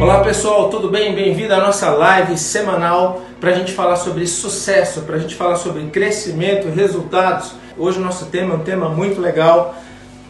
Olá pessoal, tudo bem? Bem-vindo à nossa live semanal para a gente falar sobre sucesso, para a gente falar sobre crescimento, resultados. Hoje o nosso tema é um tema muito legal,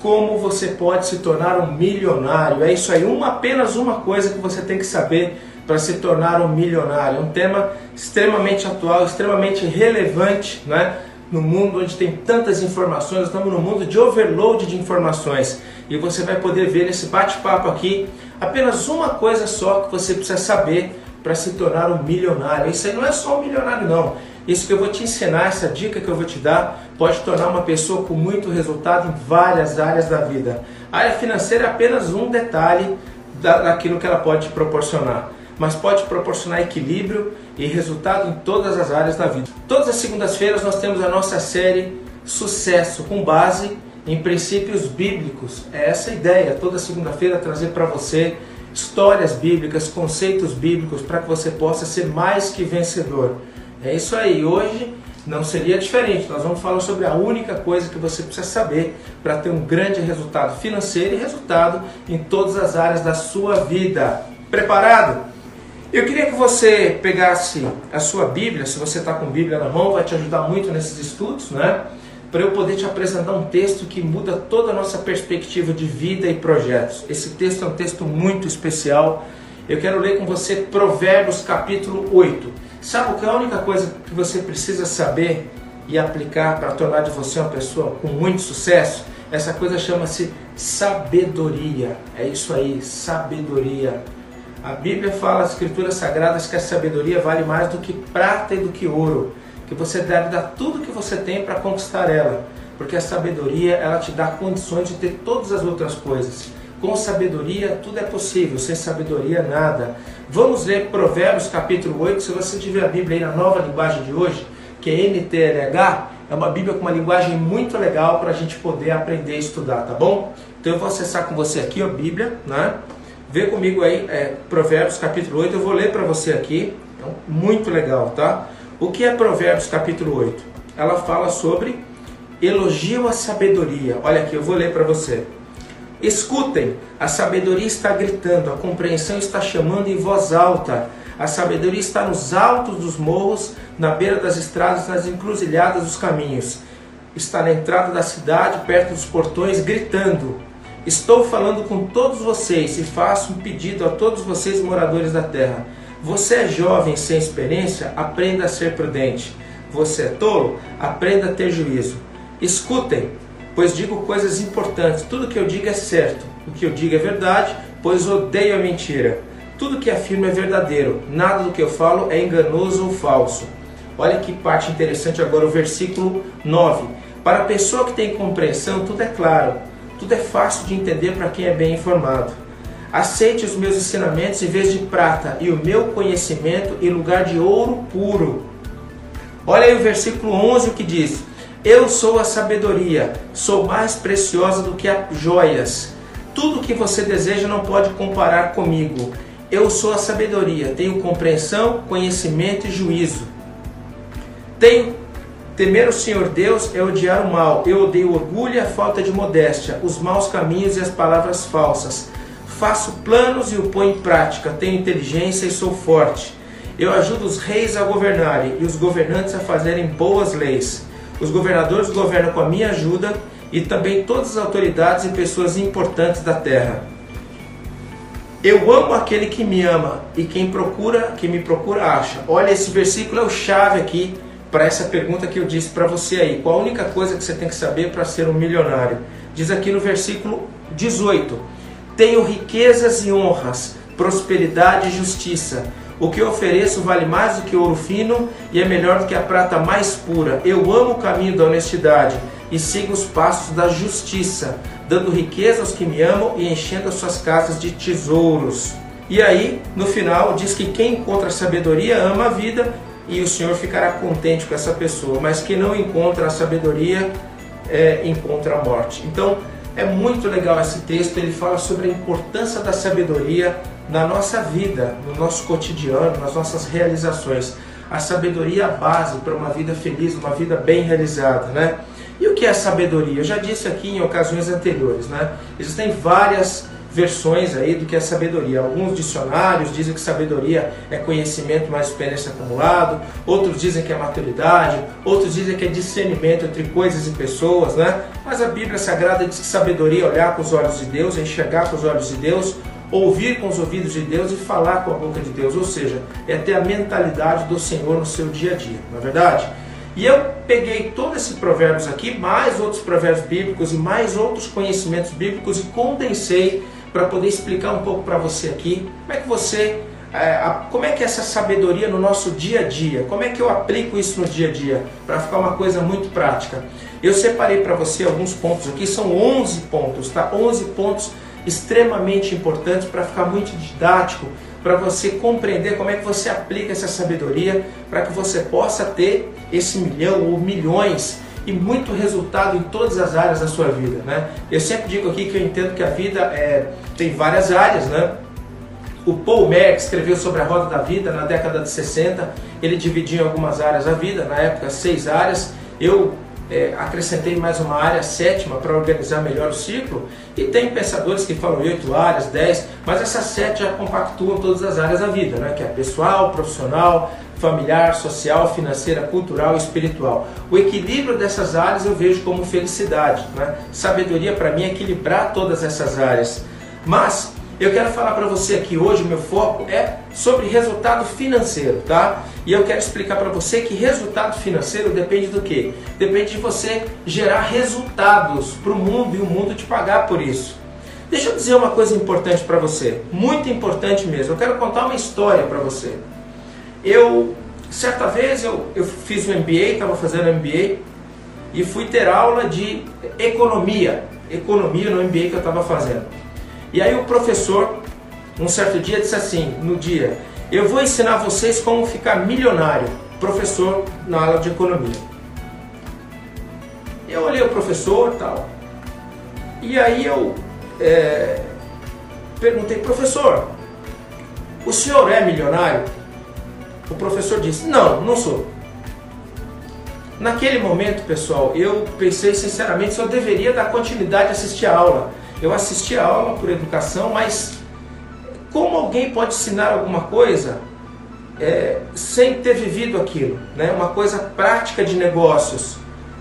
como você pode se tornar um milionário. É isso aí, uma, apenas uma coisa que você tem que saber para se tornar um milionário. É um tema extremamente atual, extremamente relevante, né? no mundo onde tem tantas informações, estamos no mundo de overload de informações. E você vai poder ver nesse bate-papo aqui apenas uma coisa só que você precisa saber para se tornar um milionário. Isso aí não é só um milionário não. Isso que eu vou te ensinar, essa dica que eu vou te dar, pode tornar uma pessoa com muito resultado em várias áreas da vida. A área financeira é apenas um detalhe daquilo que ela pode te proporcionar mas pode proporcionar equilíbrio e resultado em todas as áreas da vida. Todas as segundas-feiras nós temos a nossa série Sucesso, com base em princípios bíblicos. É essa a ideia, toda segunda-feira trazer para você histórias bíblicas, conceitos bíblicos, para que você possa ser mais que vencedor. É isso aí, hoje não seria diferente. Nós vamos falar sobre a única coisa que você precisa saber para ter um grande resultado financeiro e resultado em todas as áreas da sua vida. Preparado? Eu queria que você pegasse a sua Bíblia, se você está com Bíblia na mão, vai te ajudar muito nesses estudos, né? Para eu poder te apresentar um texto que muda toda a nossa perspectiva de vida e projetos. Esse texto é um texto muito especial. Eu quero ler com você Provérbios capítulo 8. Sabe o que é a única coisa que você precisa saber e aplicar para tornar de você uma pessoa com muito sucesso? Essa coisa chama-se sabedoria. É isso aí, sabedoria. A Bíblia fala, as escrituras sagradas, que a sabedoria vale mais do que prata e do que ouro, que você deve dar tudo que você tem para conquistar ela, porque a sabedoria ela te dá condições de ter todas as outras coisas. Com sabedoria tudo é possível, sem sabedoria nada. Vamos ler Provérbios capítulo 8, se você tiver a Bíblia aí na nova linguagem de hoje, que é NTLH, é uma Bíblia com uma linguagem muito legal para a gente poder aprender a estudar, tá bom? Então eu vou acessar com você aqui a Bíblia, né? Vê comigo aí, é, Provérbios capítulo 8, eu vou ler para você aqui, então, muito legal, tá? O que é Provérbios capítulo 8? Ela fala sobre elogio à sabedoria. Olha aqui, eu vou ler para você. Escutem, a sabedoria está gritando, a compreensão está chamando em voz alta. A sabedoria está nos altos dos morros, na beira das estradas, nas encruzilhadas dos caminhos. Está na entrada da cidade, perto dos portões, gritando. Estou falando com todos vocês e faço um pedido a todos vocês, moradores da terra. Você é jovem sem experiência? Aprenda a ser prudente. Você é tolo? Aprenda a ter juízo. Escutem, pois digo coisas importantes. Tudo que eu digo é certo. O que eu digo é verdade, pois odeio a mentira. Tudo que afirmo é verdadeiro. Nada do que eu falo é enganoso ou falso. Olha que parte interessante agora o versículo 9. Para a pessoa que tem compreensão, tudo é claro tudo é fácil de entender para quem é bem informado. Aceite os meus ensinamentos em vez de prata e o meu conhecimento em lugar de ouro puro. Olha aí o versículo 11 o que diz: Eu sou a sabedoria, sou mais preciosa do que as joias. Tudo que você deseja não pode comparar comigo. Eu sou a sabedoria, tenho compreensão, conhecimento e juízo. Tenho Temer o Senhor Deus é odiar o mal. Eu odeio o orgulho e a falta de modéstia, os maus caminhos e as palavras falsas. Faço planos e o ponho em prática. Tenho inteligência e sou forte. Eu ajudo os reis a governarem e os governantes a fazerem boas leis. Os governadores governam com a minha ajuda e também todas as autoridades e pessoas importantes da terra. Eu amo aquele que me ama e quem procura, quem me procura acha. Olha, esse versículo é o chave aqui para essa pergunta que eu disse para você aí. Qual a única coisa que você tem que saber para ser um milionário? Diz aqui no versículo 18: Tenho riquezas e honras, prosperidade e justiça. O que eu ofereço vale mais do que ouro fino e é melhor do que a prata mais pura. Eu amo o caminho da honestidade e sigo os passos da justiça, dando riqueza aos que me amam e enchendo as suas casas de tesouros. E aí, no final, diz que quem encontra sabedoria ama a vida e o Senhor ficará contente com essa pessoa, mas quem não encontra a sabedoria é, encontra a morte. Então é muito legal esse texto, ele fala sobre a importância da sabedoria na nossa vida, no nosso cotidiano, nas nossas realizações. A sabedoria é a base para uma vida feliz, uma vida bem realizada, né? E o que é sabedoria? Eu já disse aqui em ocasiões anteriores, né? Existem várias versões aí do que é sabedoria. Alguns dicionários dizem que sabedoria é conhecimento mais experiência acumulado, outros dizem que é maturidade, outros dizem que é discernimento entre coisas e pessoas, né? Mas a Bíblia Sagrada diz que sabedoria é olhar com os olhos de Deus, enxergar com os olhos de Deus, ouvir com os ouvidos de Deus e falar com a boca de Deus, ou seja, é ter a mentalidade do Senhor no seu dia a dia, não é verdade? E eu peguei todos esses provérbios aqui, mais outros provérbios bíblicos e mais outros conhecimentos bíblicos e condensei para poder explicar um pouco para você aqui como é que você é, a, como é que essa sabedoria no nosso dia a dia, como é que eu aplico isso no dia a dia, para ficar uma coisa muito prática. Eu separei para você alguns pontos aqui, são 11 pontos, tá? 11 pontos extremamente importantes para ficar muito didático, para você compreender como é que você aplica essa sabedoria, para que você possa ter esse milhão ou milhões e muito resultado em todas as áreas da sua vida. Né? Eu sempre digo aqui que eu entendo que a vida é, tem várias áreas. Né? O Paul Mac escreveu sobre a roda da vida na década de 60. Ele dividia em algumas áreas a vida, na época seis áreas. Eu é, acrescentei mais uma área sétima para organizar melhor o ciclo. E tem pensadores que falam oito áreas, dez, mas essas sete já compactuam todas as áreas da vida, né? que é pessoal, profissional, familiar, social, financeira, cultural e espiritual. O equilíbrio dessas áreas eu vejo como felicidade. Né? Sabedoria para mim é equilibrar todas essas áreas. Mas eu quero falar para você aqui hoje, meu foco é sobre resultado financeiro, tá? E eu quero explicar para você que resultado financeiro depende do quê? Depende de você gerar resultados para o mundo e o mundo te pagar por isso. Deixa eu dizer uma coisa importante para você, muito importante mesmo. Eu quero contar uma história para você. Eu, certa vez, eu, eu fiz o um MBA, estava fazendo MBA, e fui ter aula de economia, economia no MBA que eu estava fazendo. E aí o professor, um certo dia, disse assim, no dia, eu vou ensinar vocês como ficar milionário, professor na aula de economia. Eu olhei o professor tal, e aí eu é, perguntei, professor, o senhor é milionário? O professor disse, não, não sou. Naquele momento, pessoal, eu pensei sinceramente se eu deveria dar continuidade a assistir a aula. Eu assisti a aula por educação, mas como alguém pode ensinar alguma coisa é, sem ter vivido aquilo? Né? Uma coisa prática de negócios.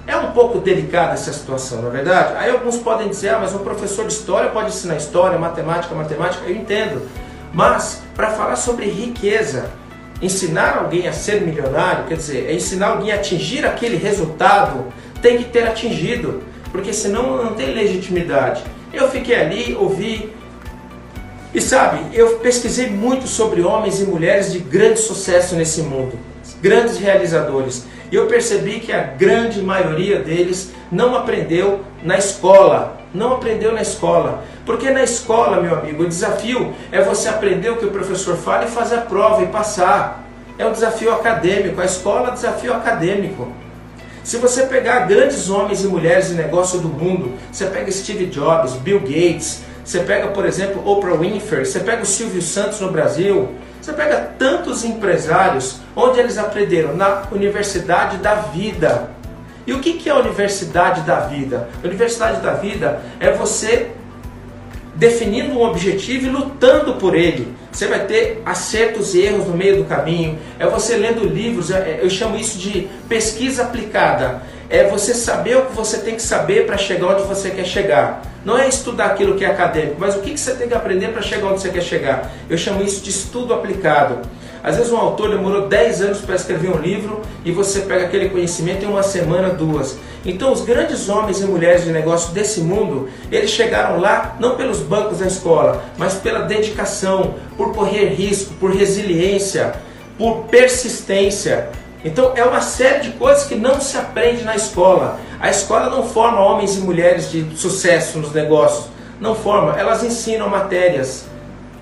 É um pouco delicada essa situação, não é verdade? Aí alguns podem dizer, ah, mas um professor de história pode ensinar história, matemática, matemática, eu entendo. Mas para falar sobre riqueza, ensinar alguém a ser milionário, quer dizer, é ensinar alguém a atingir aquele resultado, tem que ter atingido, porque senão não tem legitimidade. Eu fiquei ali, ouvi. E sabe, eu pesquisei muito sobre homens e mulheres de grande sucesso nesse mundo, grandes realizadores. E eu percebi que a grande maioria deles não aprendeu na escola. Não aprendeu na escola. Porque na escola, meu amigo, o desafio é você aprender o que o professor fala e fazer a prova e passar. É um desafio acadêmico. A escola é um desafio acadêmico. Se você pegar grandes homens e mulheres de negócio do mundo, você pega Steve Jobs, Bill Gates, você pega, por exemplo, Oprah Winfrey, você pega o Silvio Santos no Brasil, você pega tantos empresários onde eles aprenderam na universidade da vida. E o que é a universidade da vida? A universidade da vida é você definindo um objetivo e lutando por ele. Você vai ter acertos e erros no meio do caminho. É você lendo livros, é, é, eu chamo isso de pesquisa aplicada. É você saber o que você tem que saber para chegar onde você quer chegar. Não é estudar aquilo que é acadêmico, mas o que você tem que aprender para chegar onde você quer chegar. Eu chamo isso de estudo aplicado. Às vezes um autor demorou 10 anos para escrever um livro e você pega aquele conhecimento em uma semana, duas. Então os grandes homens e mulheres de negócio desse mundo, eles chegaram lá não pelos bancos da escola, mas pela dedicação, por correr risco, por resiliência, por persistência. Então é uma série de coisas que não se aprende na escola. A escola não forma homens e mulheres de sucesso nos negócios, não forma, elas ensinam matérias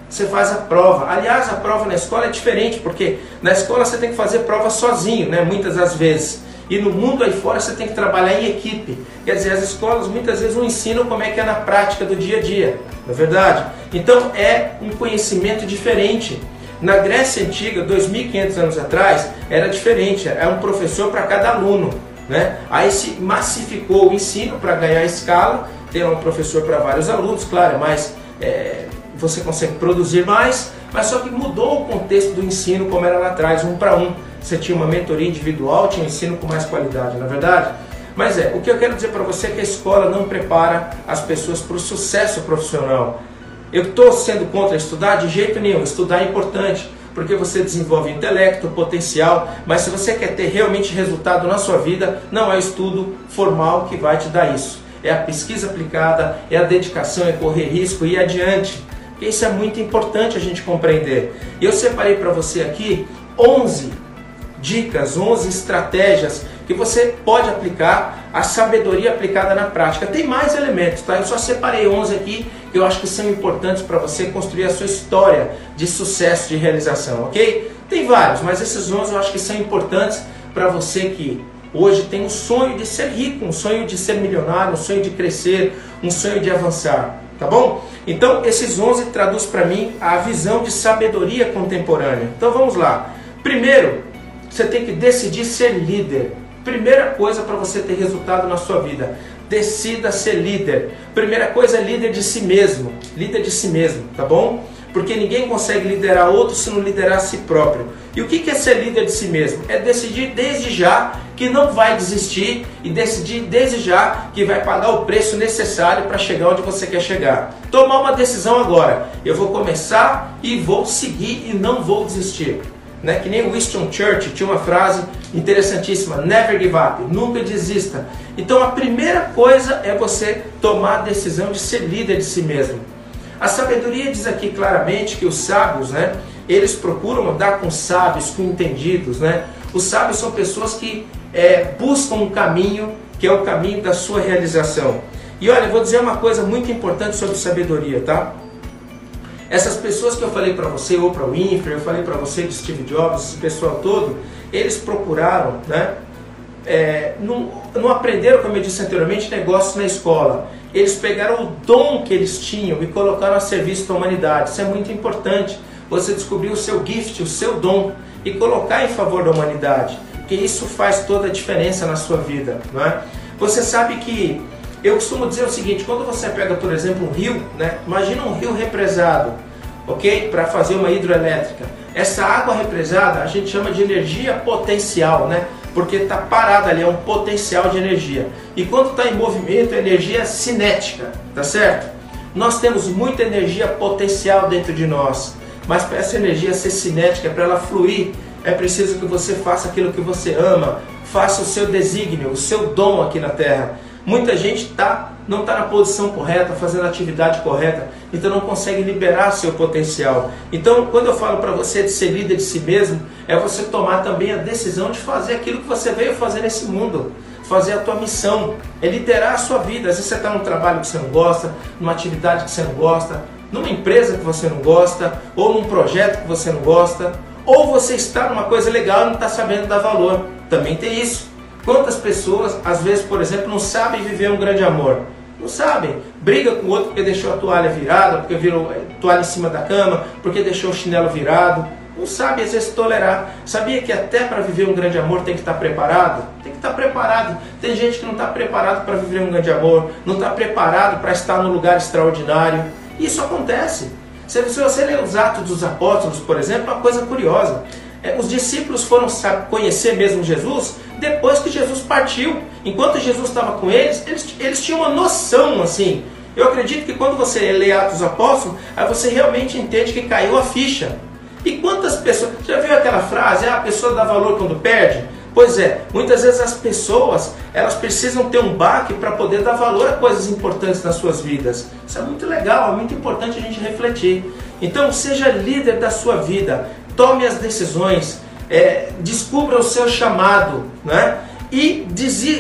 você faz a prova. Aliás, a prova na escola é diferente, porque na escola você tem que fazer prova sozinho, né? muitas das vezes. E no mundo aí fora você tem que trabalhar em equipe. Quer dizer, as escolas muitas vezes não ensinam como é que é na prática do dia a dia, não é verdade? Então é um conhecimento diferente. Na Grécia Antiga, 2.500 anos atrás, era diferente, era um professor para cada aluno. Né? Aí se massificou o ensino para ganhar escala, ter um professor para vários alunos, claro, é mais é, você consegue produzir mais, mas só que mudou o contexto do ensino como era lá atrás, um para um. Você tinha uma mentoria individual, tinha ensino com mais qualidade, na é verdade? Mas é, o que eu quero dizer para você é que a escola não prepara as pessoas para o sucesso profissional. Eu estou sendo contra estudar? De jeito nenhum. Estudar é importante, porque você desenvolve intelecto, potencial, mas se você quer ter realmente resultado na sua vida, não é o estudo formal que vai te dar isso. É a pesquisa aplicada, é a dedicação, é correr risco e ir adiante. Isso é muito importante a gente compreender. Eu separei para você aqui 11 dicas, 11 estratégias que você pode aplicar a sabedoria aplicada na prática. Tem mais elementos, tá? Eu só separei 11 aqui que eu acho que são importantes para você construir a sua história de sucesso, de realização, ok? Tem vários, mas esses 11 eu acho que são importantes para você que hoje tem um sonho de ser rico, um sonho de ser milionário, um sonho de crescer, um sonho de avançar, tá bom? Então, esses 11 traduz para mim a visão de sabedoria contemporânea. Então, vamos lá. Primeiro, você tem que decidir ser líder. Primeira coisa para você ter resultado na sua vida, decida ser líder. Primeira coisa é líder de si mesmo, líder de si mesmo, tá bom? Porque ninguém consegue liderar outro se não liderar a si próprio. E o que é ser líder de si mesmo? É decidir desde já que não vai desistir e decidir desde já que vai pagar o preço necessário para chegar onde você quer chegar. Tomar uma decisão agora. Eu vou começar e vou seguir e não vou desistir né? Que nem Winston Churchill tinha uma frase interessantíssima: Never give up, nunca desista. Então a primeira coisa é você tomar a decisão de ser líder de si mesmo. A sabedoria diz aqui claramente que os sábios, né? Eles procuram andar com sábios, com entendidos, né? Os sábios são pessoas que é, buscam um caminho que é o caminho da sua realização. E olha, eu vou dizer uma coisa muito importante sobre sabedoria, tá? Essas pessoas que eu falei para você, ou para o Winfrey, eu falei para você de Steve Jobs, esse pessoal todo, eles procuraram, né? É, não, não aprenderam, como eu disse anteriormente, negócios na escola. Eles pegaram o dom que eles tinham e colocaram a serviço da humanidade. Isso é muito importante. Você descobrir o seu gift, o seu dom e colocar em favor da humanidade, porque isso faz toda a diferença na sua vida, não é? Você sabe que eu costumo dizer o seguinte, quando você pega, por exemplo, um rio, né? imagina um rio represado, ok? Para fazer uma hidroelétrica. Essa água represada a gente chama de energia potencial, né? Porque está parada ali, é um potencial de energia. E quando está em movimento, é energia cinética, tá certo? Nós temos muita energia potencial dentro de nós, mas para essa energia ser cinética, para ela fluir, é preciso que você faça aquilo que você ama, faça o seu desígnio, o seu dom aqui na Terra. Muita gente tá, não está na posição correta, fazendo a atividade correta, então não consegue liberar seu potencial. Então, quando eu falo para você de ser líder de si mesmo, é você tomar também a decisão de fazer aquilo que você veio fazer nesse mundo fazer a tua missão, é liderar a sua vida. Às vezes você está num trabalho que você não gosta, numa atividade que você não gosta, numa empresa que você não gosta, ou num projeto que você não gosta, ou você está numa coisa legal e não está sabendo dar valor. Também tem isso. Quantas pessoas, às vezes, por exemplo, não sabem viver um grande amor? Não sabem. Briga com o outro porque deixou a toalha virada, porque virou a eh, toalha em cima da cama, porque deixou o chinelo virado. Não sabe, às vezes, tolerar. Sabia que até para viver um grande amor tem que estar preparado? Tem que estar preparado. Tem gente que não está preparado para viver um grande amor, não está preparado para estar num lugar extraordinário. Isso acontece. Se você ler os Atos dos Apóstolos, por exemplo, é uma coisa curiosa. É, os discípulos foram conhecer mesmo Jesus depois que Jesus partiu. Enquanto Jesus estava com eles, eles, eles tinham uma noção assim. Eu acredito que quando você lê Atos Apóstolos, aí você realmente entende que caiu a ficha. E quantas pessoas. Já viu aquela frase? Ah, a pessoa dá valor quando perde? Pois é, muitas vezes as pessoas elas precisam ter um baque para poder dar valor a coisas importantes nas suas vidas. Isso é muito legal, é muito importante a gente refletir. Então seja líder da sua vida, tome as decisões, é, descubra o seu chamado, né? E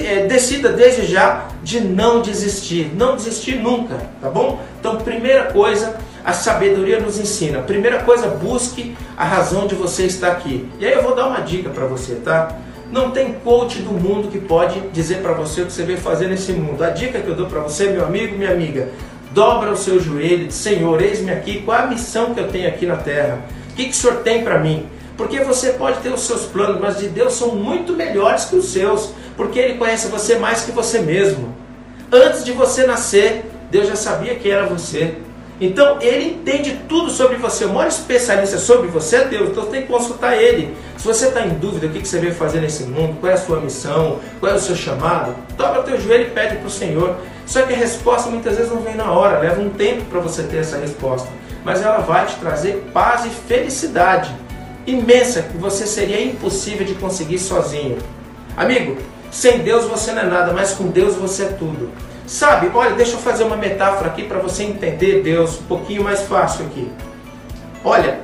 é, decida desde já de não desistir, não desistir nunca, tá bom? Então, primeira coisa, a sabedoria nos ensina. Primeira coisa, busque a razão de você estar aqui. E aí eu vou dar uma dica para você, tá? Não tem coach do mundo que pode dizer para você o que você veio fazer nesse mundo. A dica que eu dou para você, meu amigo, minha amiga, dobra o seu joelho, Senhor, eis-me aqui, qual a missão que eu tenho aqui na terra? O que, que o Senhor tem para mim? Porque você pode ter os seus planos, mas de Deus são muito melhores que os seus, porque Ele conhece você mais que você mesmo. Antes de você nascer, Deus já sabia que era você. Então ele entende tudo sobre você. O maior especialista sobre você é Deus. Então você tem que consultar ele. Se você está em dúvida o que você veio fazer nesse mundo, qual é a sua missão, qual é o seu chamado, dobra teu joelho e pede para o Senhor. Só que a resposta muitas vezes não vem na hora, leva um tempo para você ter essa resposta. Mas ela vai te trazer paz e felicidade imensa que você seria impossível de conseguir sozinho. Amigo, sem Deus você não é nada, mas com Deus você é tudo. Sabe, olha, deixa eu fazer uma metáfora aqui para você entender Deus um pouquinho mais fácil aqui. Olha,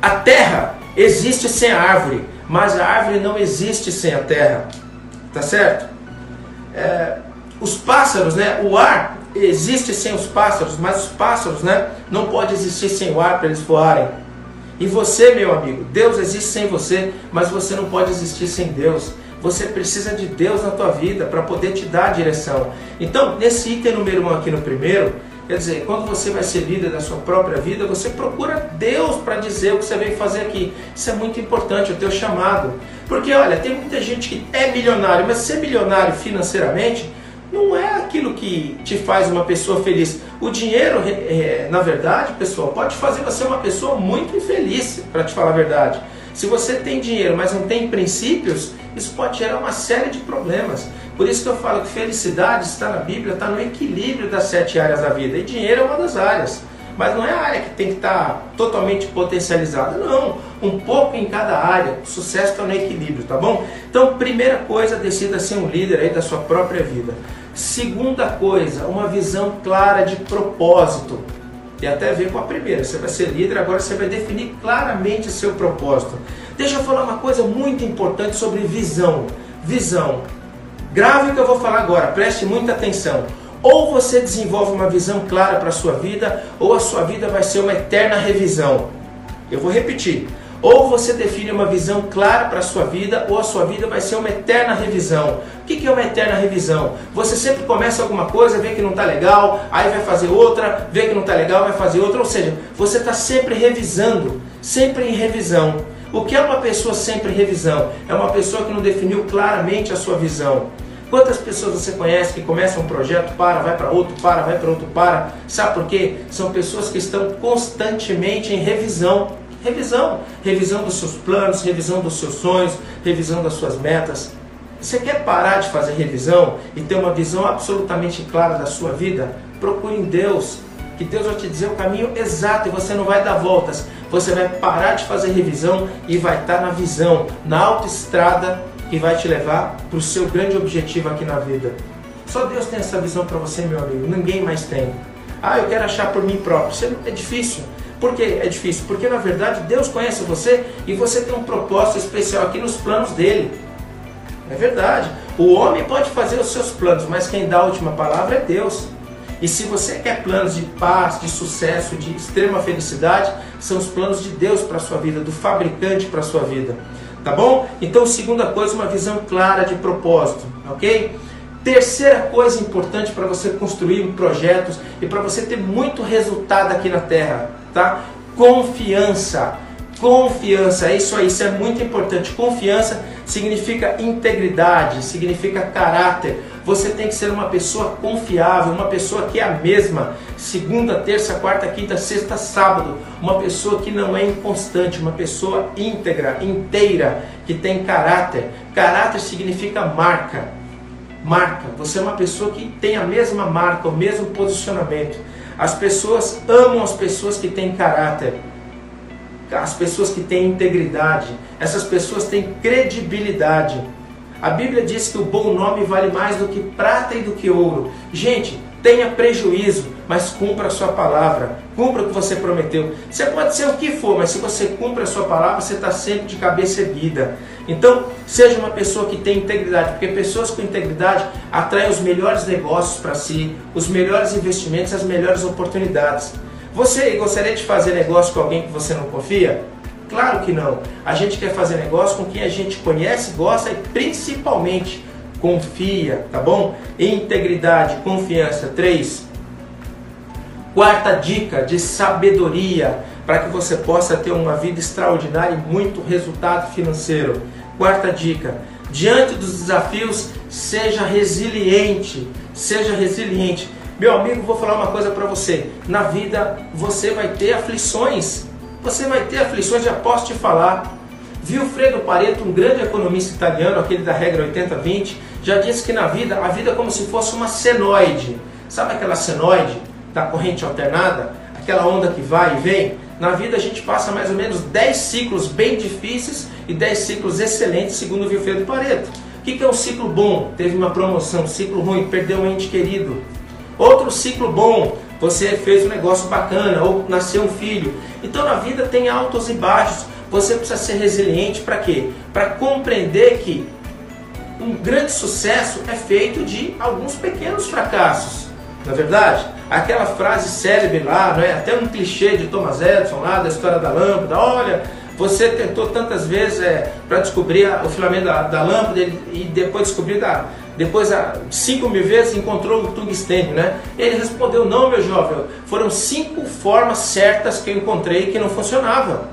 a terra existe sem a árvore, mas a árvore não existe sem a terra. Tá certo? É, os pássaros, né? O ar existe sem os pássaros, mas os pássaros, né? Não pode existir sem o ar para eles voarem. E você, meu amigo, Deus existe sem você, mas você não pode existir sem Deus. Você precisa de Deus na tua vida para poder te dar a direção. Então, nesse item número um aqui no primeiro, quer dizer, quando você vai ser líder da sua própria vida, você procura Deus para dizer o que você veio fazer aqui. Isso é muito importante, o teu chamado. Porque, olha, tem muita gente que é milionário, mas ser milionário financeiramente não é aquilo que te faz uma pessoa feliz. O dinheiro, é, na verdade, pessoal, pode fazer você uma pessoa muito infeliz, para te falar a verdade. Se você tem dinheiro, mas não tem princípios, isso pode gerar uma série de problemas. Por isso que eu falo que felicidade está na Bíblia, está no equilíbrio das sete áreas da vida. E dinheiro é uma das áreas. Mas não é a área que tem que estar totalmente potencializada. Não, um pouco em cada área. O sucesso está no equilíbrio, tá bom? Então, primeira coisa, decida ser um líder aí da sua própria vida. Segunda coisa, uma visão clara de propósito. Tem até ver com a primeira. Você vai ser líder, agora você vai definir claramente seu propósito. Deixa eu falar uma coisa muito importante sobre visão. Visão. Grave o que eu vou falar agora, preste muita atenção. Ou você desenvolve uma visão clara para a sua vida, ou a sua vida vai ser uma eterna revisão. Eu vou repetir. Ou você define uma visão clara para a sua vida, ou a sua vida vai ser uma eterna revisão. O que é uma eterna revisão? Você sempre começa alguma coisa, vê que não está legal, aí vai fazer outra, vê que não está legal, vai fazer outra. Ou seja, você está sempre revisando, sempre em revisão. O que é uma pessoa sempre em revisão? É uma pessoa que não definiu claramente a sua visão. Quantas pessoas você conhece que começam um projeto, para, vai para outro, para, vai para outro, para? Sabe por quê? São pessoas que estão constantemente em revisão. Revisão. Revisão dos seus planos, revisão dos seus sonhos, revisão das suas metas. Você quer parar de fazer revisão e ter uma visão absolutamente clara da sua vida? Procure em Deus, que Deus vai te dizer o caminho exato e você não vai dar voltas. Você vai parar de fazer revisão e vai estar na visão, na autoestrada que vai te levar para o seu grande objetivo aqui na vida. Só Deus tem essa visão para você, meu amigo. Ninguém mais tem. Ah, eu quero achar por mim próprio. é difícil. Por que é difícil? Porque na verdade Deus conhece você e você tem um propósito especial aqui nos planos dele. É verdade. O homem pode fazer os seus planos, mas quem dá a última palavra é Deus. E se você quer planos de paz, de sucesso, de extrema felicidade, são os planos de Deus para a sua vida, do fabricante para a sua vida. Tá bom? Então, segunda coisa, uma visão clara de propósito, ok? Terceira coisa importante para você construir projetos e para você ter muito resultado aqui na Terra, tá? Confiança. Confiança, é isso aí, isso é muito importante. Confiança significa integridade, significa caráter. Você tem que ser uma pessoa confiável, uma pessoa que é a mesma, segunda, terça, quarta, quinta, sexta, sábado. Uma pessoa que não é inconstante, uma pessoa íntegra, inteira, que tem caráter. Caráter significa marca. Marca. Você é uma pessoa que tem a mesma marca, o mesmo posicionamento. As pessoas amam as pessoas que têm caráter, as pessoas que têm integridade, essas pessoas têm credibilidade. A Bíblia diz que o bom nome vale mais do que prata e do que ouro. Gente, tenha prejuízo, mas cumpra a sua palavra, cumpra o que você prometeu. Você pode ser o que for, mas se você cumpre a sua palavra, você está sempre de cabeça erguida. Então, seja uma pessoa que tem integridade, porque pessoas com integridade atraem os melhores negócios para si, os melhores investimentos, as melhores oportunidades. Você gostaria de fazer negócio com alguém que você não confia? Claro que não. A gente quer fazer negócio com quem a gente conhece, gosta e principalmente confia, tá bom? Integridade, confiança. Três. Quarta dica de sabedoria para que você possa ter uma vida extraordinária e muito resultado financeiro. Quarta dica: diante dos desafios, seja resiliente. Seja resiliente. Meu amigo, vou falar uma coisa para você. Na vida você vai ter aflições. Você vai ter aflições, já posso te falar. Vilfredo Pareto, um grande economista italiano, aquele da regra 80-20, já disse que na vida, a vida é como se fosse uma senoide. Sabe aquela senoide da corrente alternada? Aquela onda que vai e vem? Na vida a gente passa mais ou menos 10 ciclos bem difíceis e 10 ciclos excelentes, segundo Vilfredo Pareto. O que é um ciclo bom? Teve uma promoção. Ciclo ruim, perdeu um ente querido. Outro ciclo bom, você fez um negócio bacana ou nasceu um filho. Então na vida tem altos e baixos. Você precisa ser resiliente para quê? Para compreender que um grande sucesso é feito de alguns pequenos fracassos. Na é verdade, aquela frase célebre lá, não é? até um clichê de Thomas Edison lá da história da lâmpada, olha, você tentou tantas vezes é, para descobrir o filamento da, da lâmpada e depois descobrir da, depois cinco mil vezes encontrou o tungstênio, né? Ele respondeu, não meu jovem, foram cinco formas certas que eu encontrei que não funcionavam.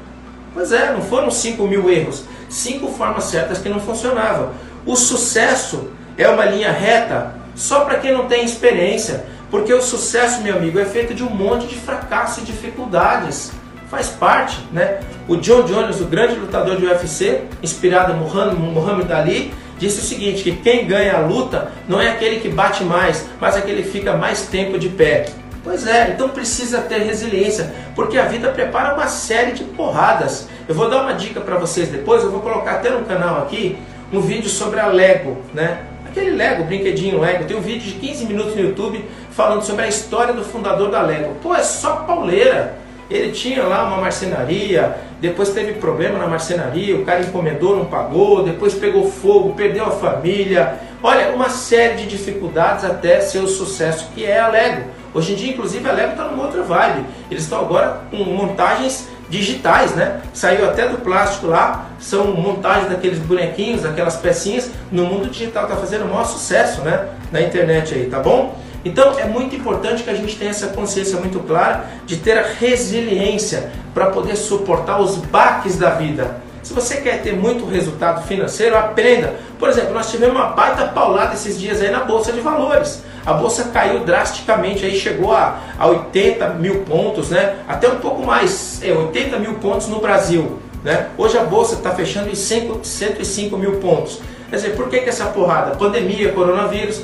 Pois é, não foram cinco mil erros, cinco formas certas que não funcionavam. O sucesso é uma linha reta só para quem não tem experiência, porque o sucesso, meu amigo, é feito de um monte de fracassos e dificuldades. Faz parte, né? O John Jones, o grande lutador de UFC, inspirado em Muhammad Ali, disse o seguinte, que quem ganha a luta não é aquele que bate mais, mas aquele que fica mais tempo de pé. Pois é, então precisa ter resiliência, porque a vida prepara uma série de porradas. Eu vou dar uma dica para vocês depois, eu vou colocar até no canal aqui um vídeo sobre a Lego, né? Aquele Lego, brinquedinho Lego, tem um vídeo de 15 minutos no YouTube falando sobre a história do fundador da Lego. Pô, é só pauleira. Ele tinha lá uma marcenaria, depois teve problema na marcenaria, o cara encomendou, não pagou, depois pegou fogo, perdeu a família. Olha, uma série de dificuldades até ser o sucesso que é a Lego. Hoje em dia, inclusive, a Lego está numa outra vibe. Eles estão agora com montagens digitais, né? Saiu até do plástico lá, são montagens daqueles bonequinhos, aquelas pecinhas. No mundo digital está fazendo o maior sucesso, né? Na internet aí, tá bom? Então é muito importante que a gente tenha essa consciência muito clara de ter a resiliência para poder suportar os baques da vida. Se você quer ter muito resultado financeiro, aprenda. Por exemplo, nós tivemos uma baita paulada esses dias aí na Bolsa de Valores. A bolsa caiu drasticamente, aí chegou a, a 80 mil pontos, né? até um pouco mais, é, 80 mil pontos no Brasil. Né? Hoje a bolsa está fechando em 5, 105 mil pontos. Quer dizer, por que, que essa porrada? Pandemia, coronavírus,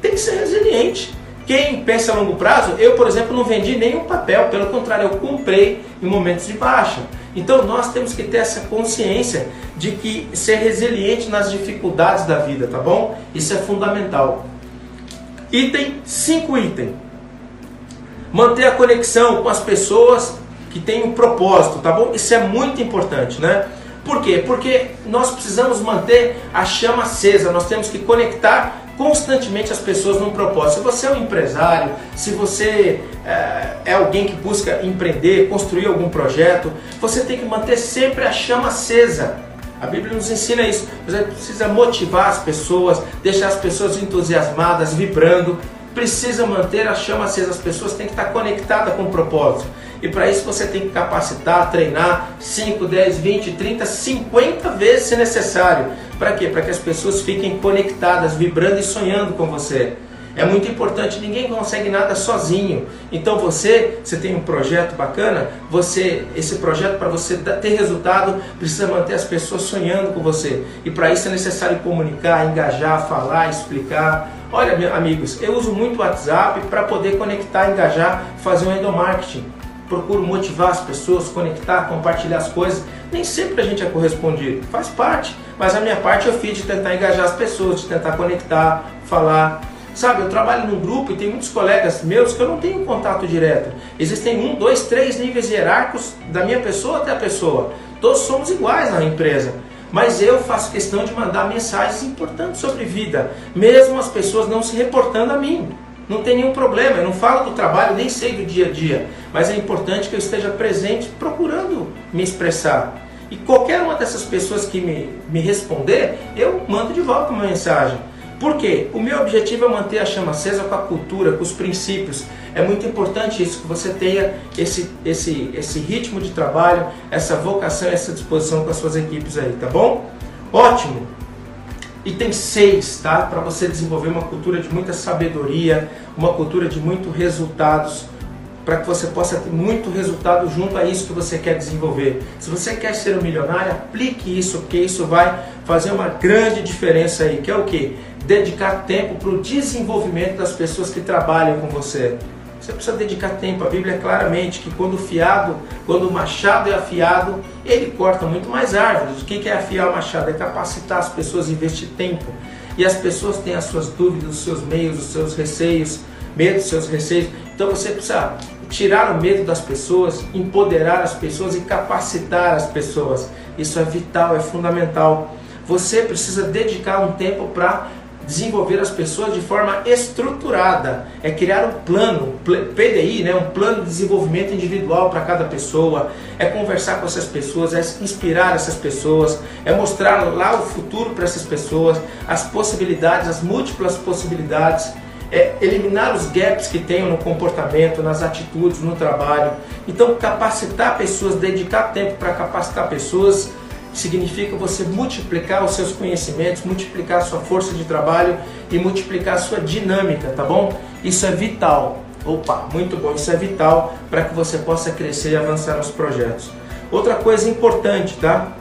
tem que ser resiliente. Quem pensa a longo prazo, eu, por exemplo, não vendi nenhum papel, pelo contrário, eu comprei em momentos de baixa. Então nós temos que ter essa consciência de que ser resiliente nas dificuldades da vida, tá bom? Isso é fundamental. Item 5 item. Manter a conexão com as pessoas que têm um propósito, tá bom? Isso é muito importante, né? Por quê? Porque nós precisamos manter a chama acesa, nós temos que conectar constantemente as pessoas num propósito. Se você é um empresário, se você é, é, alguém que busca empreender, construir algum projeto, você tem que manter sempre a chama acesa. A Bíblia nos ensina isso. Você precisa motivar as pessoas, deixar as pessoas entusiasmadas, vibrando. Precisa manter a chama acesa. As pessoas têm que estar conectadas com o propósito. E para isso você tem que capacitar, treinar 5, 10, 20, 30, 50 vezes se necessário. Para quê? Para que as pessoas fiquem conectadas, vibrando e sonhando com você. É muito importante, ninguém consegue nada sozinho. Então você, você tem um projeto bacana, você esse projeto para você ter resultado precisa manter as pessoas sonhando com você. E para isso é necessário comunicar, engajar, falar, explicar. Olha, amigos, eu uso muito o WhatsApp para poder conectar, engajar, fazer um endomarketing procuro motivar as pessoas, conectar, compartilhar as coisas. Nem sempre a gente é correspondido, faz parte, mas a minha parte eu fiz de tentar engajar as pessoas, de tentar conectar, falar. Sabe, eu trabalho num grupo e tem muitos colegas meus que eu não tenho contato direto. Existem um, dois, três níveis hierárquicos da minha pessoa até a pessoa. Todos somos iguais na empresa. Mas eu faço questão de mandar mensagens importantes sobre vida, mesmo as pessoas não se reportando a mim não tem nenhum problema. Eu não falo do trabalho, nem sei do dia a dia, mas é importante que eu esteja presente procurando me expressar. E qualquer uma dessas pessoas que me, me responder, eu mando de volta uma mensagem. Por quê? O meu objetivo é manter a chama acesa com a cultura, com os princípios. É muito importante isso, que você tenha esse, esse, esse ritmo de trabalho, essa vocação, essa disposição com as suas equipes aí, tá bom? Ótimo! Item 6, tá? Para você desenvolver uma cultura de muita sabedoria, uma cultura de muito resultados, para que você possa ter muito resultado junto a isso que você quer desenvolver. Se você quer ser um milionário, aplique isso, porque isso vai fazer uma grande diferença aí, que é o que? Dedicar tempo para o desenvolvimento das pessoas que trabalham com você. Você precisa dedicar tempo. A Bíblia é claramente que quando o fiado, quando o machado é afiado, ele corta muito mais árvores. O que é afiar o machado? É capacitar as pessoas a investir tempo. E as pessoas têm as suas dúvidas, os seus meios, os seus receios, medos, seus receios. Então você precisa tirar o medo das pessoas, empoderar as pessoas e capacitar as pessoas. Isso é vital, é fundamental. Você precisa dedicar um tempo para desenvolver as pessoas de forma estruturada, é criar um plano, PDI, né, um plano de desenvolvimento individual para cada pessoa, é conversar com essas pessoas, é inspirar essas pessoas, é mostrar lá o futuro para essas pessoas, as possibilidades, as múltiplas possibilidades, é eliminar os gaps que tenham no comportamento, nas atitudes, no trabalho. Então, capacitar pessoas, dedicar tempo para capacitar pessoas significa você multiplicar os seus conhecimentos, multiplicar a sua força de trabalho e multiplicar a sua dinâmica, tá bom? Isso é vital. Opa, muito bom. Isso é vital para que você possa crescer e avançar nos projetos. Outra coisa importante, tá?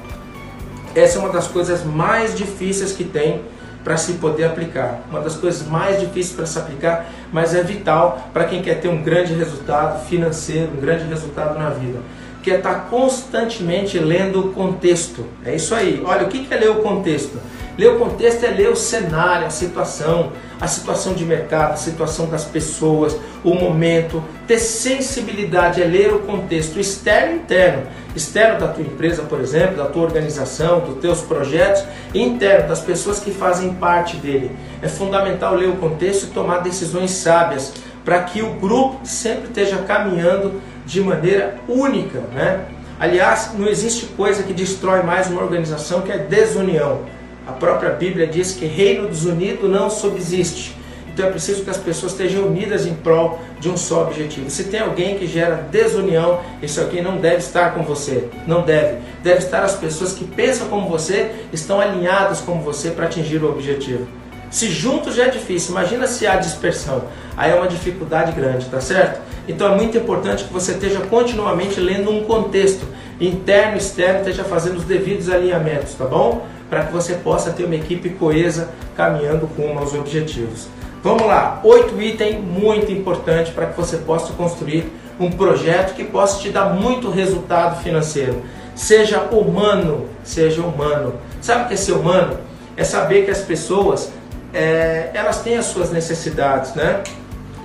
Essa é uma das coisas mais difíceis que tem para se poder aplicar. Uma das coisas mais difíceis para se aplicar, mas é vital para quem quer ter um grande resultado financeiro, um grande resultado na vida que é estar tá constantemente lendo o contexto. É isso aí. Olha, o que é ler o contexto? Ler o contexto é ler o cenário, a situação, a situação de mercado, a situação das pessoas, o momento. Ter sensibilidade é ler o contexto externo e interno. Externo da tua empresa, por exemplo, da tua organização, dos teus projetos, e interno das pessoas que fazem parte dele. É fundamental ler o contexto e tomar decisões sábias para que o grupo sempre esteja caminhando de maneira única. Né? Aliás, não existe coisa que destrói mais uma organização que a desunião. A própria Bíblia diz que reino desunido não subsiste. Então é preciso que as pessoas estejam unidas em prol de um só objetivo. Se tem alguém que gera desunião, esse alguém não deve estar com você. Não deve. Deve estar as pessoas que pensam como você, estão alinhadas como você para atingir o objetivo. Se juntos já é difícil, imagina se há dispersão. Aí é uma dificuldade grande, tá certo? Então é muito importante que você esteja continuamente lendo um contexto interno e externo, esteja fazendo os devidos alinhamentos, tá bom? Para que você possa ter uma equipe coesa caminhando com aos objetivos. Vamos lá, oito itens muito importantes para que você possa construir um projeto que possa te dar muito resultado financeiro. Seja humano, seja humano. Sabe o que é ser humano? É saber que as pessoas é, elas têm as suas necessidades, né?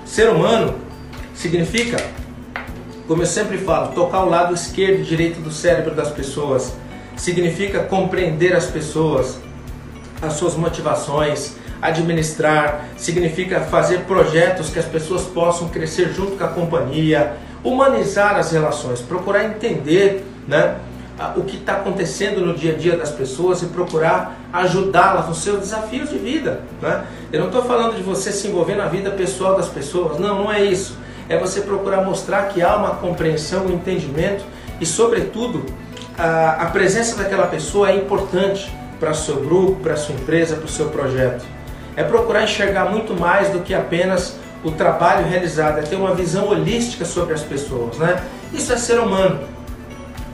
Ser humano significa, como eu sempre falo, tocar o lado esquerdo e direito do cérebro das pessoas. Significa compreender as pessoas, as suas motivações, administrar, significa fazer projetos que as pessoas possam crescer junto com a companhia, humanizar as relações, procurar entender, né? O que está acontecendo no dia a dia das pessoas e procurar ajudá-las nos seus desafios de vida. Né? Eu não estou falando de você se envolver na vida pessoal das pessoas, não, não é isso. É você procurar mostrar que há uma compreensão, um entendimento e, sobretudo, a, a presença daquela pessoa é importante para o seu grupo, para a sua empresa, para o seu projeto. É procurar enxergar muito mais do que apenas o trabalho realizado, é ter uma visão holística sobre as pessoas. Né? Isso é ser humano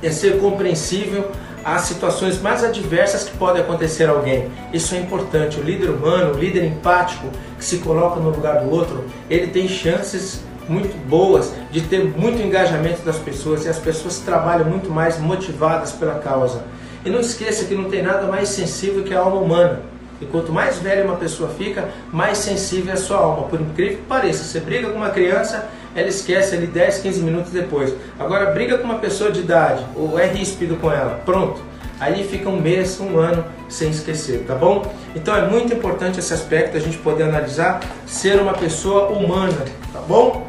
é ser compreensível às situações mais adversas que podem acontecer a alguém. Isso é importante. O líder humano, o líder empático que se coloca no lugar do outro, ele tem chances muito boas de ter muito engajamento das pessoas e as pessoas trabalham muito mais motivadas pela causa. E não esqueça que não tem nada mais sensível que a alma humana. E quanto mais velha uma pessoa fica, mais sensível é a sua alma. Por incrível que pareça, você briga com uma criança, ela esquece ali 10, 15 minutos depois. Agora briga com uma pessoa de idade, ou é ríspido com ela, pronto. Aí fica um mês, um ano sem esquecer, tá bom? Então é muito importante esse aspecto, a gente poder analisar, ser uma pessoa humana, tá bom?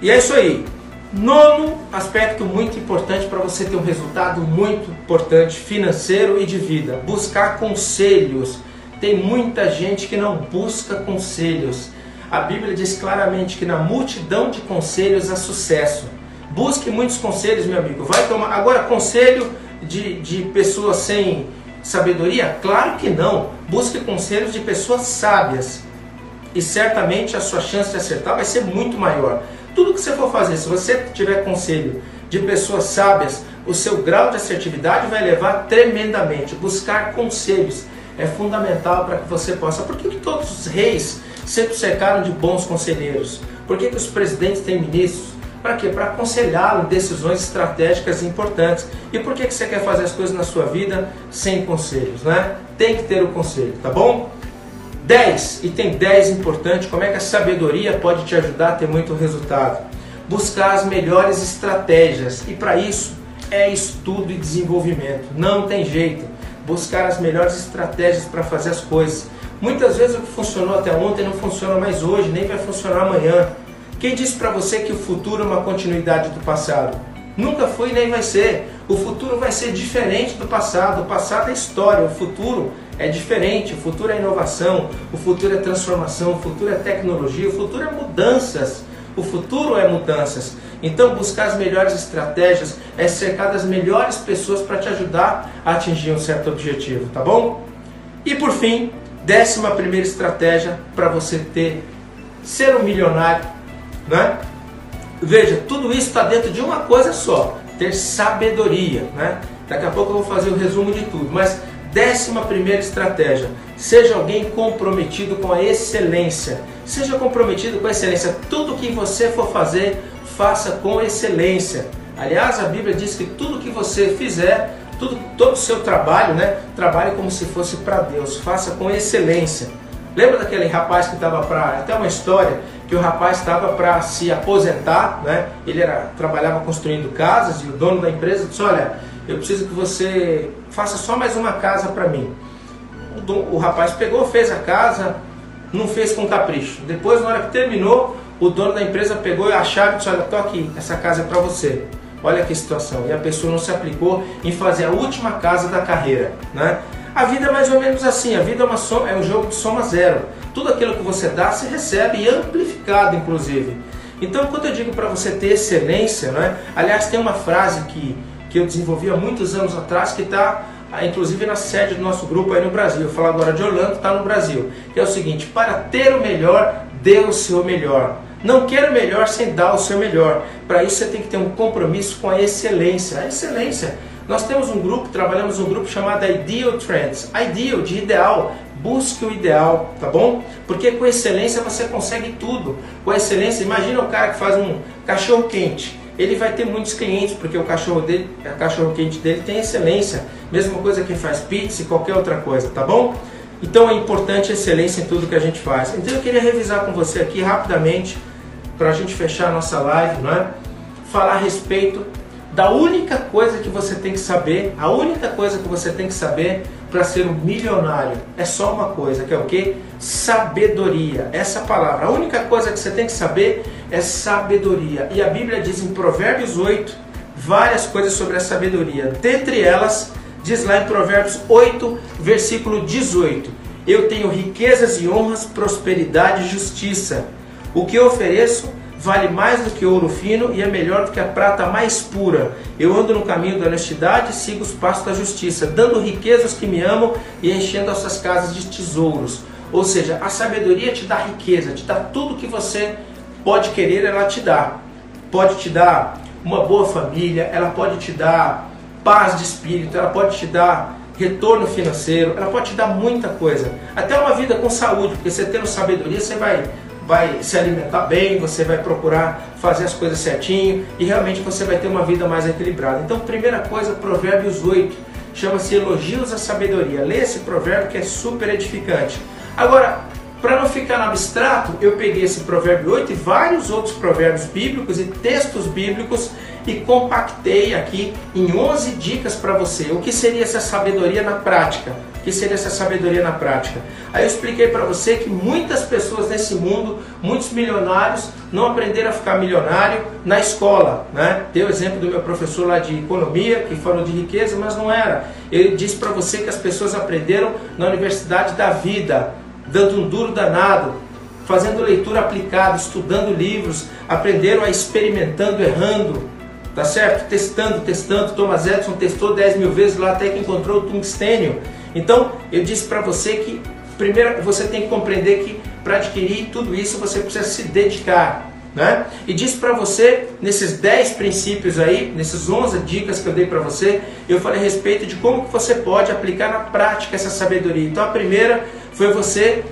E é isso aí. Nono aspecto muito importante para você ter um resultado muito importante financeiro e de vida: buscar conselhos. Tem muita gente que não busca conselhos. A Bíblia diz claramente que na multidão de conselhos há sucesso. Busque muitos conselhos, meu amigo. Vai tomar agora conselho de, de pessoas sem sabedoria? Claro que não. Busque conselhos de pessoas sábias. E certamente a sua chance de acertar vai ser muito maior. Tudo que você for fazer, se você tiver conselho de pessoas sábias, o seu grau de assertividade vai elevar tremendamente. Buscar conselhos é fundamental para que você possa. Por que, que todos os reis sempre cercaram de bons conselheiros? Por que, que os presidentes têm ministros? Para quê? Para aconselhá-lo em decisões estratégicas importantes. E por que, que você quer fazer as coisas na sua vida sem conselhos? Né? Tem que ter o conselho, tá bom? 10, e tem 10 importante, como é que a sabedoria pode te ajudar a ter muito resultado? Buscar as melhores estratégias, e para isso é estudo e desenvolvimento, não tem jeito. Buscar as melhores estratégias para fazer as coisas. Muitas vezes o que funcionou até ontem não funciona mais hoje, nem vai funcionar amanhã. Quem disse para você que o futuro é uma continuidade do passado? Nunca foi nem vai ser. O futuro vai ser diferente do passado. O passado é história, o futuro é diferente. O futuro é inovação, o futuro é transformação, o futuro é tecnologia, o futuro é mudanças. O futuro é mudanças. Então, buscar as melhores estratégias é cercar das melhores pessoas para te ajudar a atingir um certo objetivo, tá bom? E por fim, décima primeira estratégia para você ter ser um milionário né? Veja, tudo isso está dentro de uma coisa só, ter sabedoria. Né? Daqui a pouco eu vou fazer o resumo de tudo, mas décima primeira estratégia, seja alguém comprometido com a excelência. Seja comprometido com a excelência. Tudo que você for fazer, faça com excelência. Aliás, a Bíblia diz que tudo que você fizer, tudo, todo o seu trabalho, né, trabalhe como se fosse para Deus. Faça com excelência. Lembra daquele rapaz que estava para. Até uma história que o rapaz estava para se aposentar, né? Ele era, trabalhava construindo casas e o dono da empresa disse: Olha, eu preciso que você faça só mais uma casa para mim. O, o rapaz pegou, fez a casa, não fez com capricho. Depois, na hora que terminou, o dono da empresa pegou a chave e disse: Olha, aqui, essa casa é para você. Olha que situação. E a pessoa não se aplicou em fazer a última casa da carreira, né? A vida é mais ou menos assim, a vida é, uma soma, é um jogo de soma zero. Tudo aquilo que você dá, se recebe e amplificado, inclusive. Então, quando eu digo para você ter excelência, né? aliás, tem uma frase que, que eu desenvolvi há muitos anos atrás que está inclusive na sede do nosso grupo aí no Brasil. Eu falo agora de Orlando, está no Brasil. Que é o seguinte: para ter o melhor, dê o seu melhor. Não quero melhor sem dar o seu melhor. Para isso você tem que ter um compromisso com a excelência. A excelência nós temos um grupo, trabalhamos um grupo chamado Ideal Trends. Ideal, de ideal. Busque o ideal, tá bom? Porque com excelência você consegue tudo. Com excelência, imagina o cara que faz um cachorro quente. Ele vai ter muitos clientes porque o cachorro dele, o cachorro quente dele tem excelência. Mesma coisa que faz pizza e qualquer outra coisa, tá bom? Então é importante a excelência em tudo que a gente faz. Então eu queria revisar com você aqui rapidamente para a gente fechar a nossa live, não é? Falar a respeito da única coisa que você tem que saber, a única coisa que você tem que saber para ser um milionário é só uma coisa, que é o que? Sabedoria. Essa palavra, a única coisa que você tem que saber é sabedoria. E a Bíblia diz em Provérbios 8 várias coisas sobre a sabedoria. Dentre elas, diz lá em Provérbios 8, versículo 18: Eu tenho riquezas e honras, prosperidade e justiça. O que eu ofereço vale mais do que ouro fino e é melhor do que a prata mais pura. Eu ando no caminho da honestidade e sigo os passos da justiça, dando riqueza aos que me amam e enchendo as suas casas de tesouros. Ou seja, a sabedoria te dá riqueza, te dá tudo que você pode querer, ela te dá. Pode te dar uma boa família, ela pode te dar paz de espírito, ela pode te dar retorno financeiro, ela pode te dar muita coisa. Até uma vida com saúde, porque você tendo sabedoria, você vai vai se alimentar bem, você vai procurar fazer as coisas certinho e realmente você vai ter uma vida mais equilibrada. Então, primeira coisa, Provérbios 8, chama-se Elogios à Sabedoria. Lê esse provérbio que é super edificante. Agora, para não ficar no abstrato, eu peguei esse provérbio 8 e vários outros provérbios bíblicos e textos bíblicos e compactei aqui em 11 dicas para você. O que seria essa sabedoria na prática? Que seria essa sabedoria na prática? Aí eu expliquei para você que muitas pessoas nesse mundo, muitos milionários, não aprenderam a ficar milionário na escola. Né? Deu o exemplo do meu professor lá de economia, que falou de riqueza, mas não era. Ele disse para você que as pessoas aprenderam na universidade da vida, dando um duro danado, fazendo leitura aplicada, estudando livros, aprenderam a experimentando, errando, tá certo? Testando, testando. Thomas Edison testou 10 mil vezes lá até que encontrou o tungstênio. Então, eu disse para você que primeiro você tem que compreender que para adquirir tudo isso você precisa se dedicar. Né? E disse para você, nesses 10 princípios aí, nesses 11 dicas que eu dei para você, eu falei a respeito de como que você pode aplicar na prática essa sabedoria. Então a primeira foi você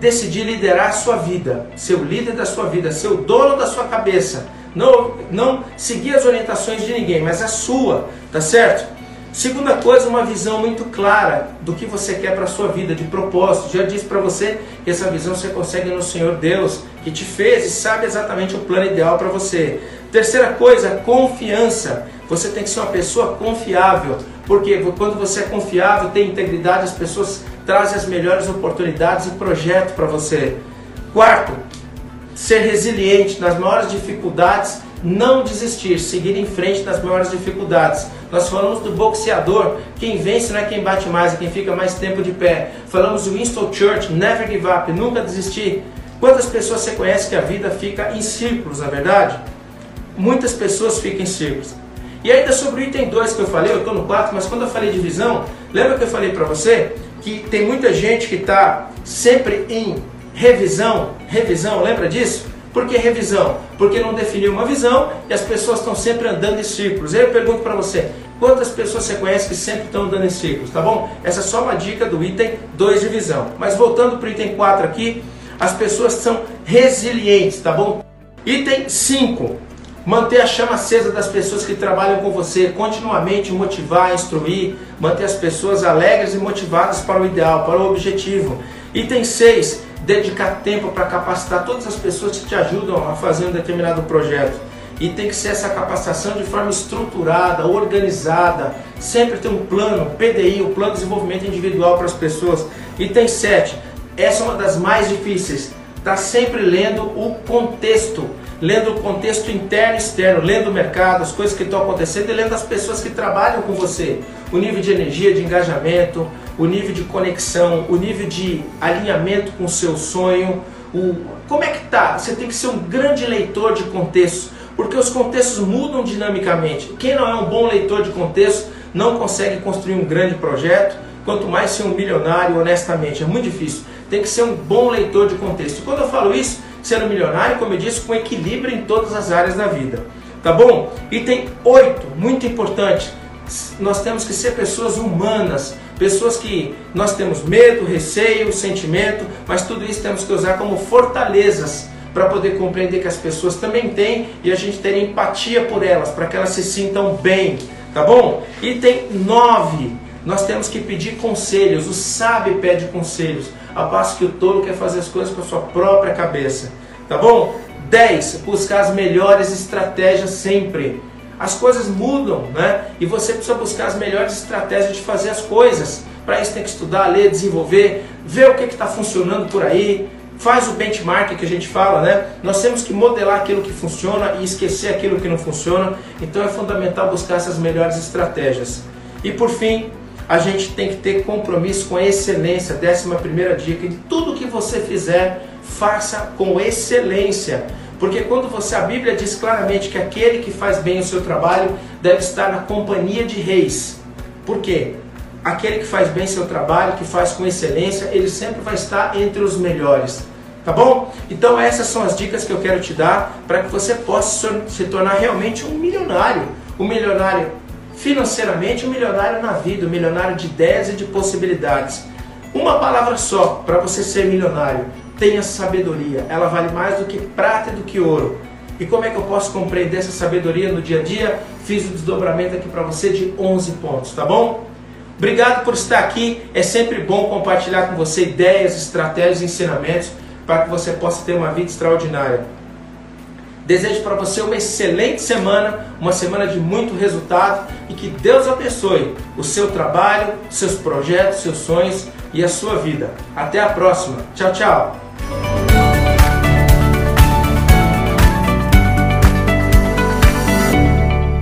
decidir liderar a sua vida, ser o líder da sua vida, ser o dono da sua cabeça. Não, não seguir as orientações de ninguém, mas a sua, tá certo? Segunda coisa, uma visão muito clara do que você quer para a sua vida, de propósito. Já disse para você que essa visão você consegue no Senhor Deus, que te fez e sabe exatamente o plano ideal para você. Terceira coisa, confiança. Você tem que ser uma pessoa confiável, porque quando você é confiável, tem integridade, as pessoas trazem as melhores oportunidades e projetos para você. Quarto, ser resiliente nas maiores dificuldades não desistir, seguir em frente nas maiores dificuldades. Nós falamos do boxeador, quem vence não é quem bate mais, é quem fica mais tempo de pé. Falamos do Winston Churchill, never give up, nunca desistir. Quantas pessoas você conhece que a vida fica em círculos, na verdade? Muitas pessoas ficam em círculos. E ainda sobre o item 2 que eu falei, eu estou no 4, mas quando eu falei de visão, lembra que eu falei para você que tem muita gente que está sempre em revisão, revisão, lembra disso? Por que revisão? Porque não definiu uma visão e as pessoas estão sempre andando em círculos. Eu pergunto para você, quantas pessoas você conhece que sempre estão andando em círculos, tá bom? Essa é só uma dica do item 2 de visão. Mas voltando para o item 4 aqui, as pessoas são resilientes, tá bom? Item 5. Manter a chama acesa das pessoas que trabalham com você, continuamente motivar, instruir, manter as pessoas alegres e motivadas para o ideal, para o objetivo. Item 6 dedicar tempo para capacitar todas as pessoas que te ajudam a fazer um determinado projeto. E tem que ser essa capacitação de forma estruturada, organizada, sempre ter um plano, PDI, o plano de desenvolvimento individual para as pessoas. E tem sete, essa é uma das mais difíceis, está sempre lendo o contexto, lendo o contexto interno e externo, lendo o mercado, as coisas que estão acontecendo e lendo as pessoas que trabalham com você, o nível de energia, de engajamento, o nível de conexão, o nível de alinhamento com o seu sonho, o como é que tá? Você tem que ser um grande leitor de contextos, porque os contextos mudam dinamicamente. Quem não é um bom leitor de contexto não consegue construir um grande projeto, quanto mais ser um milionário honestamente, é muito difícil. Tem que ser um bom leitor de contexto. Quando eu falo isso, sendo milionário, como eu disse, com equilíbrio em todas as áreas da vida. Tá bom? Item 8, muito importante. Nós temos que ser pessoas humanas, pessoas que nós temos medo, receio, sentimento, mas tudo isso temos que usar como fortalezas para poder compreender que as pessoas também têm e a gente ter empatia por elas, para que elas se sintam bem, tá bom? Item 9, nós temos que pedir conselhos, o sábio pede conselhos, a passo que o tolo quer fazer as coisas com a sua própria cabeça, tá bom? 10, buscar as melhores estratégias sempre as coisas mudam, né? E você precisa buscar as melhores estratégias de fazer as coisas. Para isso tem que estudar, ler, desenvolver, ver o que está funcionando por aí, faz o benchmark que a gente fala, né? Nós temos que modelar aquilo que funciona e esquecer aquilo que não funciona. Então é fundamental buscar essas melhores estratégias. E por fim, a gente tem que ter compromisso com a excelência. Décima primeira dica: em tudo que você fizer, faça com excelência. Porque quando você, a Bíblia diz claramente que aquele que faz bem o seu trabalho deve estar na companhia de reis. Por quê? Aquele que faz bem seu trabalho, que faz com excelência, ele sempre vai estar entre os melhores. Tá bom? Então essas são as dicas que eu quero te dar para que você possa se tornar realmente um milionário. Um milionário financeiramente, um milionário na vida, um milionário de ideias e de possibilidades. Uma palavra só para você ser milionário tenha sabedoria. Ela vale mais do que prata e do que ouro. E como é que eu posso compreender essa sabedoria no dia a dia? Fiz o desdobramento aqui para você de 11 pontos, tá bom? Obrigado por estar aqui. É sempre bom compartilhar com você ideias, estratégias e ensinamentos para que você possa ter uma vida extraordinária. Desejo para você uma excelente semana, uma semana de muito resultado e que Deus abençoe o seu trabalho, seus projetos, seus sonhos e a sua vida. Até a próxima. Tchau, tchau.